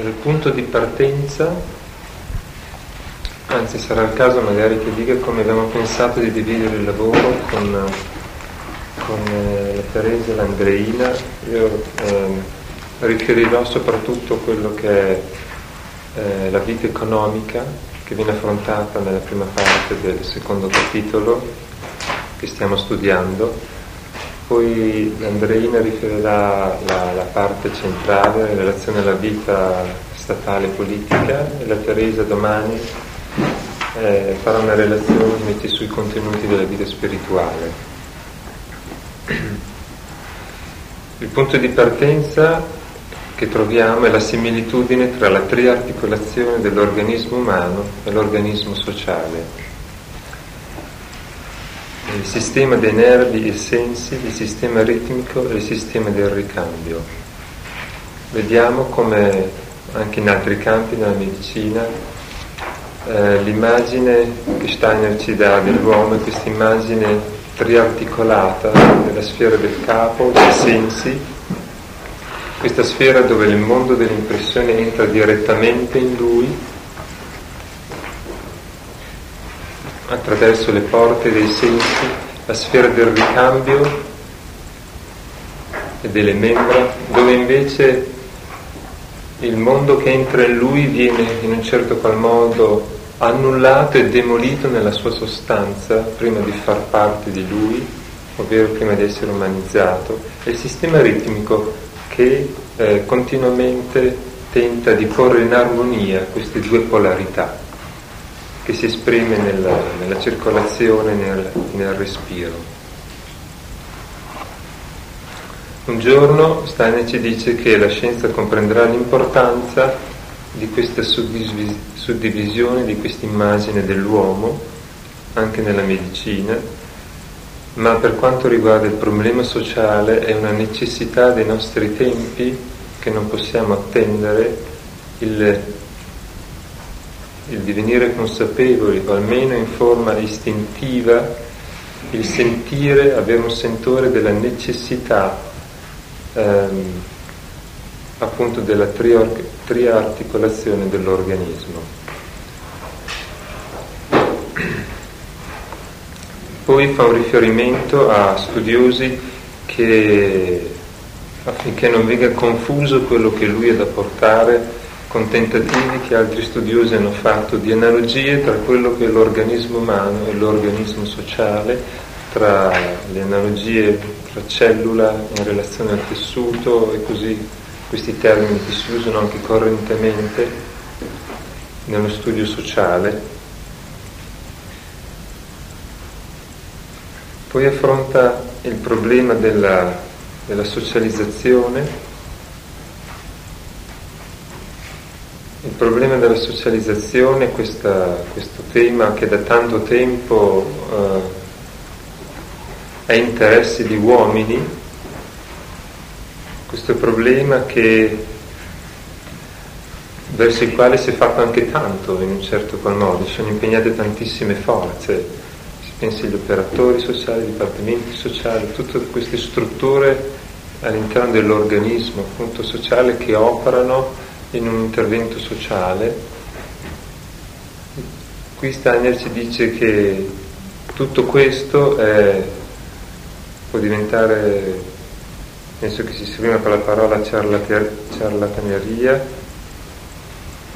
il punto di partenza, anzi sarà il caso magari che dica come abbiamo pensato di dividere il lavoro con, con eh, la Teresa e l'Andreina. Io eh, riferirò soprattutto quello che è eh, la vita economica che viene affrontata nella prima parte del secondo capitolo che stiamo studiando poi Andreina riferirà la, la parte centrale in relazione alla vita statale e politica e la Teresa domani eh, farà una relazione sui contenuti della vita spirituale. Il punto di partenza che troviamo è la similitudine tra la triarticolazione dell'organismo umano e l'organismo sociale il sistema dei nervi e sensi, il sistema ritmico e il sistema del ricambio. Vediamo come anche in altri campi della medicina eh, l'immagine che Steiner ci dà dell'uomo è questa immagine triarticolata della sfera del capo, dei sensi, questa sfera dove il mondo dell'impressione entra direttamente in lui attraverso le porte dei sensi, la sfera del ricambio e delle membra, dove invece il mondo che entra in lui viene in un certo qual modo annullato e demolito nella sua sostanza prima di far parte di lui, ovvero prima di essere umanizzato, e il sistema ritmico che eh, continuamente tenta di porre in armonia queste due polarità che si esprime nella, nella circolazione, nel, nel respiro. Un giorno Steiner ci dice che la scienza comprenderà l'importanza di questa suddivisione, di questa immagine dell'uomo, anche nella medicina, ma per quanto riguarda il problema sociale è una necessità dei nostri tempi che non possiamo attendere il il divenire consapevoli, o almeno in forma istintiva, il sentire, avere un sentore della necessità ehm, appunto della trior- triarticolazione dell'organismo. Poi fa un riferimento a studiosi che affinché non venga confuso quello che lui ha da portare con tentativi che altri studiosi hanno fatto di analogie tra quello che è l'organismo umano e l'organismo sociale, tra le analogie tra cellula in relazione al tessuto e così questi termini che si usano anche correntemente nello studio sociale. Poi affronta il problema della, della socializzazione Il problema della socializzazione, questa, questo tema che da tanto tempo eh, è interesse di uomini, questo problema che, verso il quale si è fatto anche tanto in un certo qual modo, sono impegnate tantissime forze, si pensi agli operatori sociali, ai dipartimenti sociali, tutte queste strutture all'interno dell'organismo appunto sociale che operano in un intervento sociale. Qui Steiner ci dice che tutto questo è, può diventare, penso che si esprima per la parola ciarlataneria,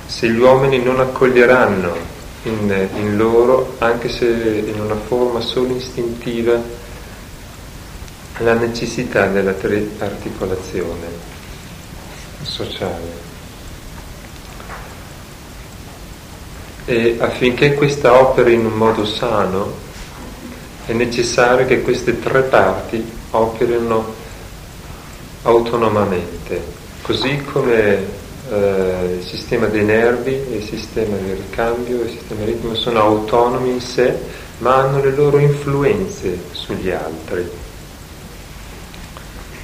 se gli uomini non accoglieranno in, in loro, anche se in una forma solo istintiva, la necessità della articolazione sociale. E affinché questa operi in un modo sano è necessario che queste tre parti operino autonomamente, così come eh, il sistema dei nervi il sistema del ricambio il sistema ritmico sono autonomi in sé, ma hanno le loro influenze sugli altri.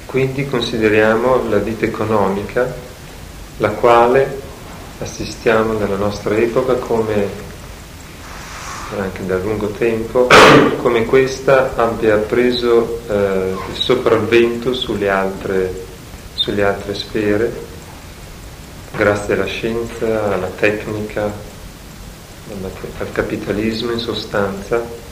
Quindi consideriamo la vita economica, la quale assistiamo nella nostra epoca come anche da lungo tempo, come questa abbia preso eh, il sopravvento sulle altre, sulle altre sfere, grazie alla scienza, alla tecnica, al capitalismo in sostanza.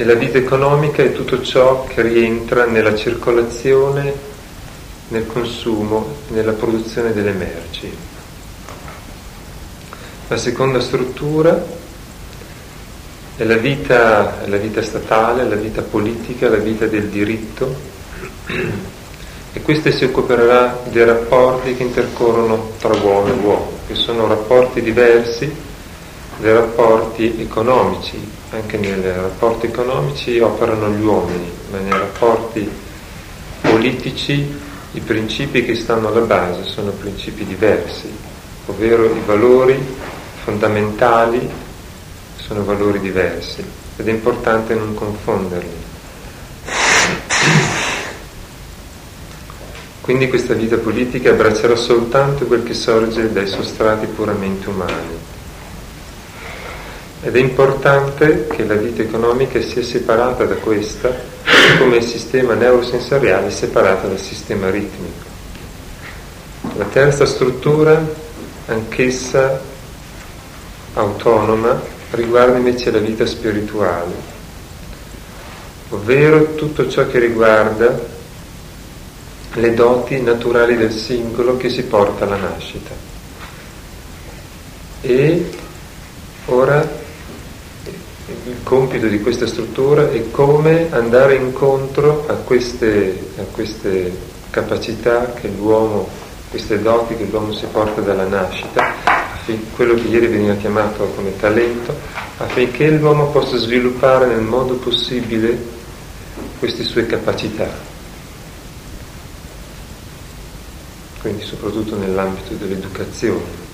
E la vita economica è tutto ciò che rientra nella circolazione, nel consumo, nella produzione delle merci. La seconda struttura è la vita, la vita statale, la vita politica, la vita del diritto e questa si occuperà dei rapporti che intercorrono tra uomo e uomo, che sono rapporti diversi dai rapporti economici. Anche nei rapporti economici operano gli uomini, ma nei rapporti politici i principi che stanno alla base sono principi diversi, ovvero i valori fondamentali sono valori diversi ed è importante non confonderli. Quindi questa vita politica abbraccerà soltanto quel che sorge dai sostrati puramente umani. Ed è importante che la vita economica sia separata da questa, come il sistema neurosensoriale è separato dal sistema ritmico. La terza struttura, anch'essa autonoma, riguarda invece la vita spirituale, ovvero tutto ciò che riguarda le doti naturali del singolo che si porta alla nascita. E ora il compito di questa struttura è come andare incontro a queste, a queste capacità che l'uomo, queste doti che l'uomo si porta dalla nascita quello che ieri veniva chiamato come talento, affinché l'uomo possa sviluppare nel modo possibile queste sue capacità, quindi soprattutto nell'ambito dell'educazione.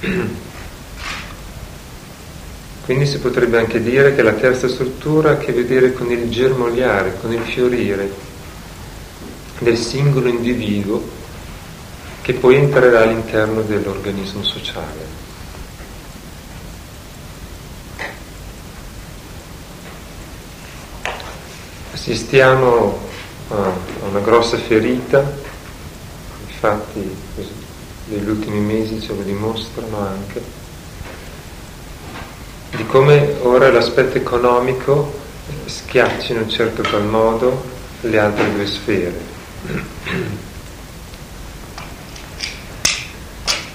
Quindi si potrebbe anche dire che la terza struttura ha a che vedere con il germogliare, con il fiorire del singolo individuo che poi entrerà all'interno dell'organismo sociale. Assistiamo a una grossa ferita, infatti negli ultimi mesi ce lo dimostrano anche, di come ora l'aspetto economico schiacci in un certo qual modo le altre due sfere.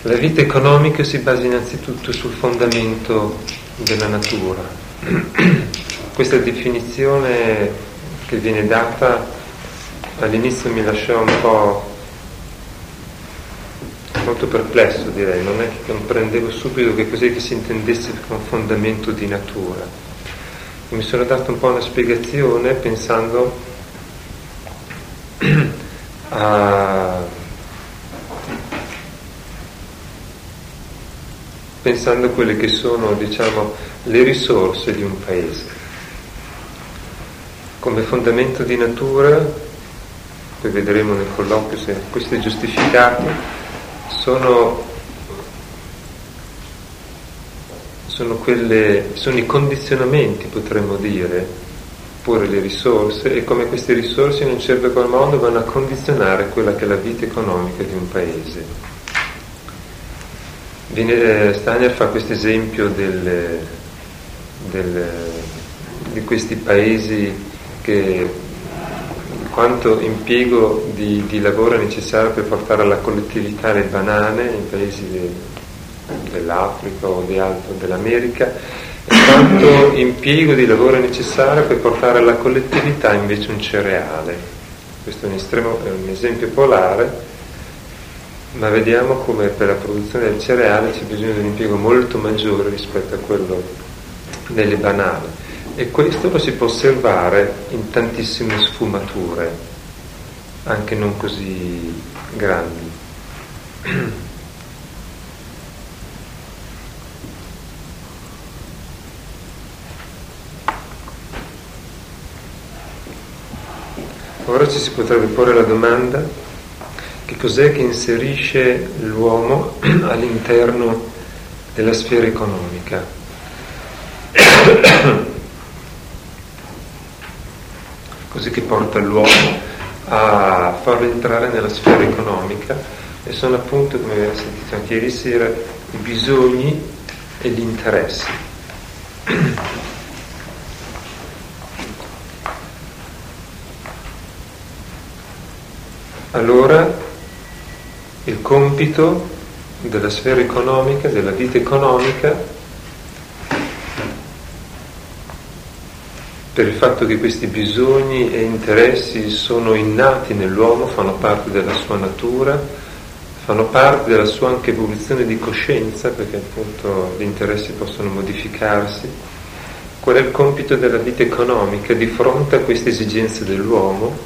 La vita economica si basa innanzitutto sul fondamento della natura. Questa definizione che viene data all'inizio mi lasciò un po' molto perplesso direi, non è che comprendevo subito che cos'è che si intendesse con fondamento di natura. Mi sono dato un po' una spiegazione pensando a pensando a quelle che sono diciamo, le risorse di un paese. Come fondamento di natura, poi vedremo nel colloquio se questo è giustificato, sono, sono, quelle, sono i condizionamenti, potremmo dire, pure le risorse, e come queste risorse in un certo qual modo vanno a condizionare quella che è la vita economica di un paese. Viene, Steiner fa questo esempio del, del, di questi paesi che quanto impiego di, di, lavoro è necessario per portare alla collettività le banane in paesi de, dell'Africa o di altro, dell'America e quanto impiego di lavoro è necessario per portare alla collettività invece un cereale. Questo è un, estremo, è un esempio polare ma vediamo come per la produzione del cereale c'è bisogno di un impiego molto maggiore rispetto a quello delle banane e questo lo si può osservare in tantissime sfumature, anche non così grandi. Ora ci si potrebbe porre la domanda che cos'è che inserisce l'uomo all'interno della sfera economica. Così che porta l'uomo a farlo entrare nella sfera economica e sono appunto, come abbiamo sentito anche ieri sera, i bisogni e gli interessi. Allora il compito della sfera economica, della vita economica, per il fatto che questi bisogni e interessi sono innati nell'uomo, fanno parte della sua natura, fanno parte della sua anche evoluzione di coscienza, perché appunto gli interessi possono modificarsi. Qual è il compito della vita economica di fronte a queste esigenze dell'uomo?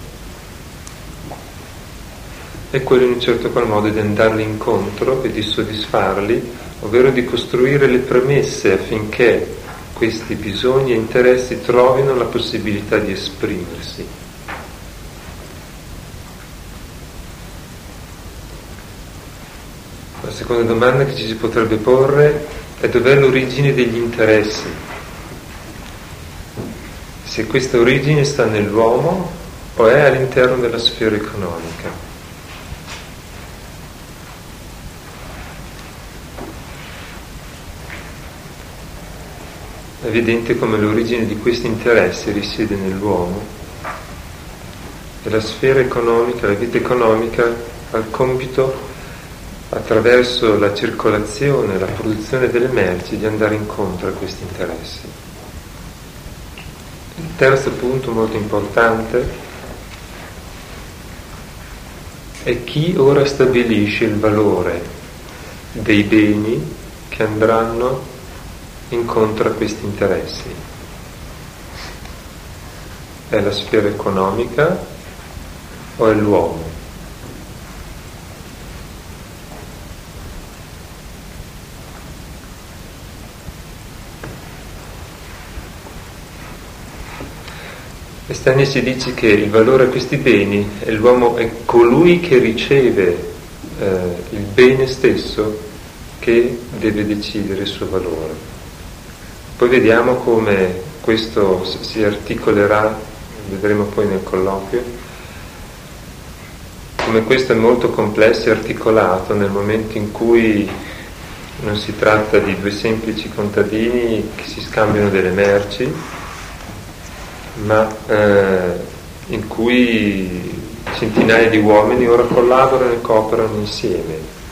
È quello in un certo qual modo di andarli incontro e di soddisfarli, ovvero di costruire le premesse affinché questi bisogni e interessi trovino la possibilità di esprimersi. La seconda domanda che ci si potrebbe porre è dov'è l'origine degli interessi? Se questa origine sta nell'uomo o è all'interno della sfera economica. È evidente come l'origine di questi interessi risiede nell'uomo e la sfera economica, la vita economica ha il compito attraverso la circolazione, la produzione delle merci di andare incontro a questi interessi. Il terzo punto molto importante è chi ora stabilisce il valore dei beni che andranno incontra questi interessi. È la sfera economica o è l'uomo? E Stani ci dice che il valore a questi beni è l'uomo è colui che riceve eh, il bene stesso che deve decidere il suo valore. Poi vediamo come questo si articolerà, vedremo poi nel colloquio, come questo è molto complesso e articolato nel momento in cui non si tratta di due semplici contadini che si scambiano delle merci, ma eh, in cui centinaia di uomini ora collaborano e cooperano insieme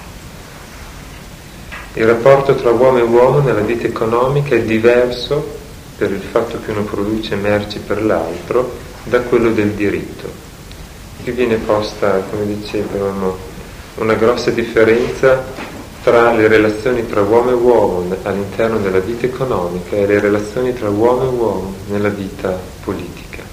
il rapporto tra uomo e uomo nella vita economica è diverso per il fatto che uno produce merci per l'altro da quello del diritto. Qui viene posta, come dicevamo, una grossa differenza tra le relazioni tra uomo e uomo all'interno della vita economica e le relazioni tra uomo e uomo nella vita politica.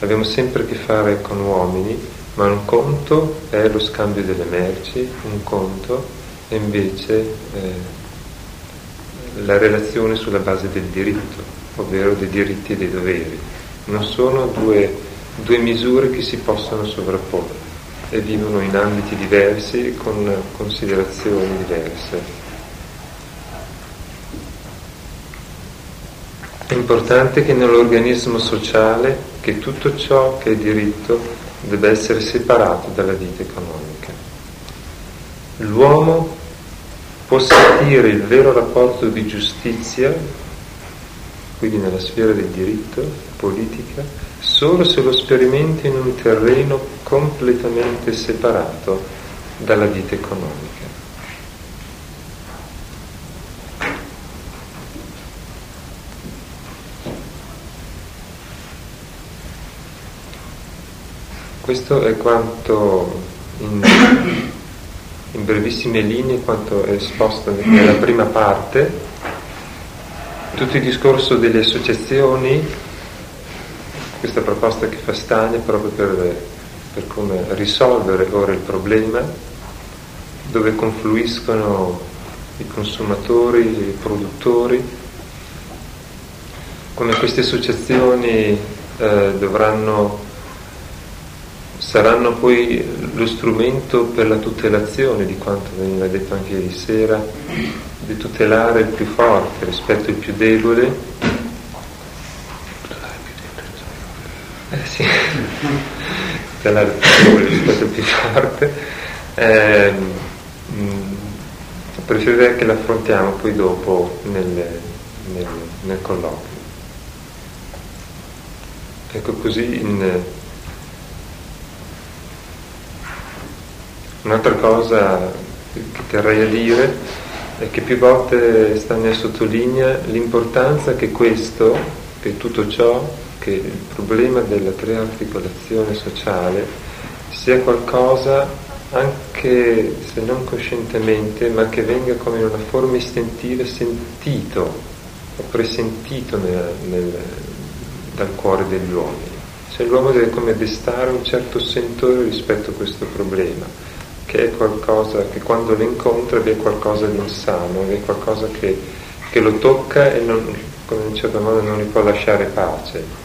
Abbiamo sempre a che fare con uomini, ma un conto è lo scambio delle merci, un conto invece eh, la relazione sulla base del diritto, ovvero dei diritti e dei doveri. Non sono due, due misure che si possono sovrapporre e vivono in ambiti diversi con considerazioni diverse. È importante che nell'organismo sociale che tutto ciò che è diritto debba essere separato dalla vita economica. L'uomo può sentire il vero rapporto di giustizia, quindi nella sfera del diritto, politica, solo se lo sperimenta in un terreno completamente separato dalla vita economica. Questo è quanto in in brevissime linee quanto è esposto nella prima parte, tutto il discorso delle associazioni, questa proposta che fa Stagna proprio per, per come risolvere ora il problema, dove confluiscono i consumatori, i produttori, come queste associazioni eh, dovranno saranno poi lo strumento per la tutelazione di quanto veniva detto anche ieri sera, di tutelare il più forte rispetto al più debole Eh sì, è la risposta più forte. Eh, mh, preferirei che l'affrontiamo poi dopo nel, nel, nel colloquio. Ecco così in, un'altra cosa che terrei a dire è che più volte Stania sottolinea l'importanza che questo, che tutto ciò, che il problema della prearticolazione sociale sia qualcosa anche se non coscientemente, ma che venga come in una forma istintiva sentito o presentito nel, nel, dal cuore degli uomini. Cioè l'uomo deve come destare un certo sentore rispetto a questo problema, che è qualcosa che quando lo incontra è qualcosa di insano, è qualcosa che, che lo tocca e non, in un certo modo non gli può lasciare pace.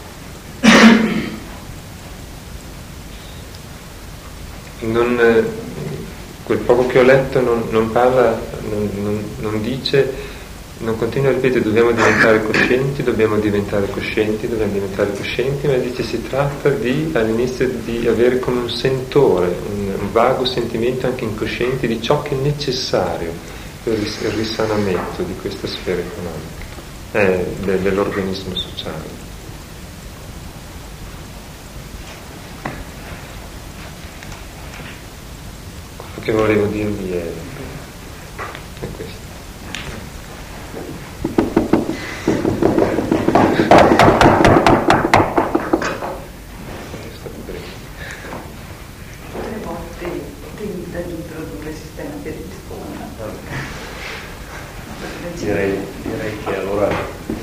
Non, quel poco che ho letto non, non parla, non, non dice non continua a ripetere dobbiamo diventare coscienti, dobbiamo diventare coscienti, dobbiamo diventare coscienti, ma dice si tratta di all'inizio di avere come un sentore, un, vago sentimento anche incosciente di ciò che è necessario per il risanamento di questa sfera economica, eh, dell'organismo sociale. Quello che volevo dirvi è, è questo.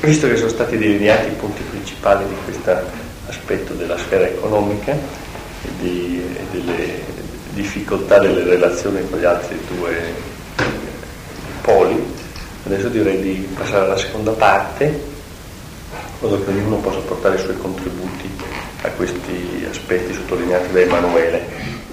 Visto che sono stati delineati i punti principali di questo aspetto della sfera economica e, di, e delle difficoltà delle relazioni con gli altri due poli, adesso direi di passare alla seconda parte, in modo che ognuno possa portare i suoi contributi a questi aspetti sottolineati da Emanuele.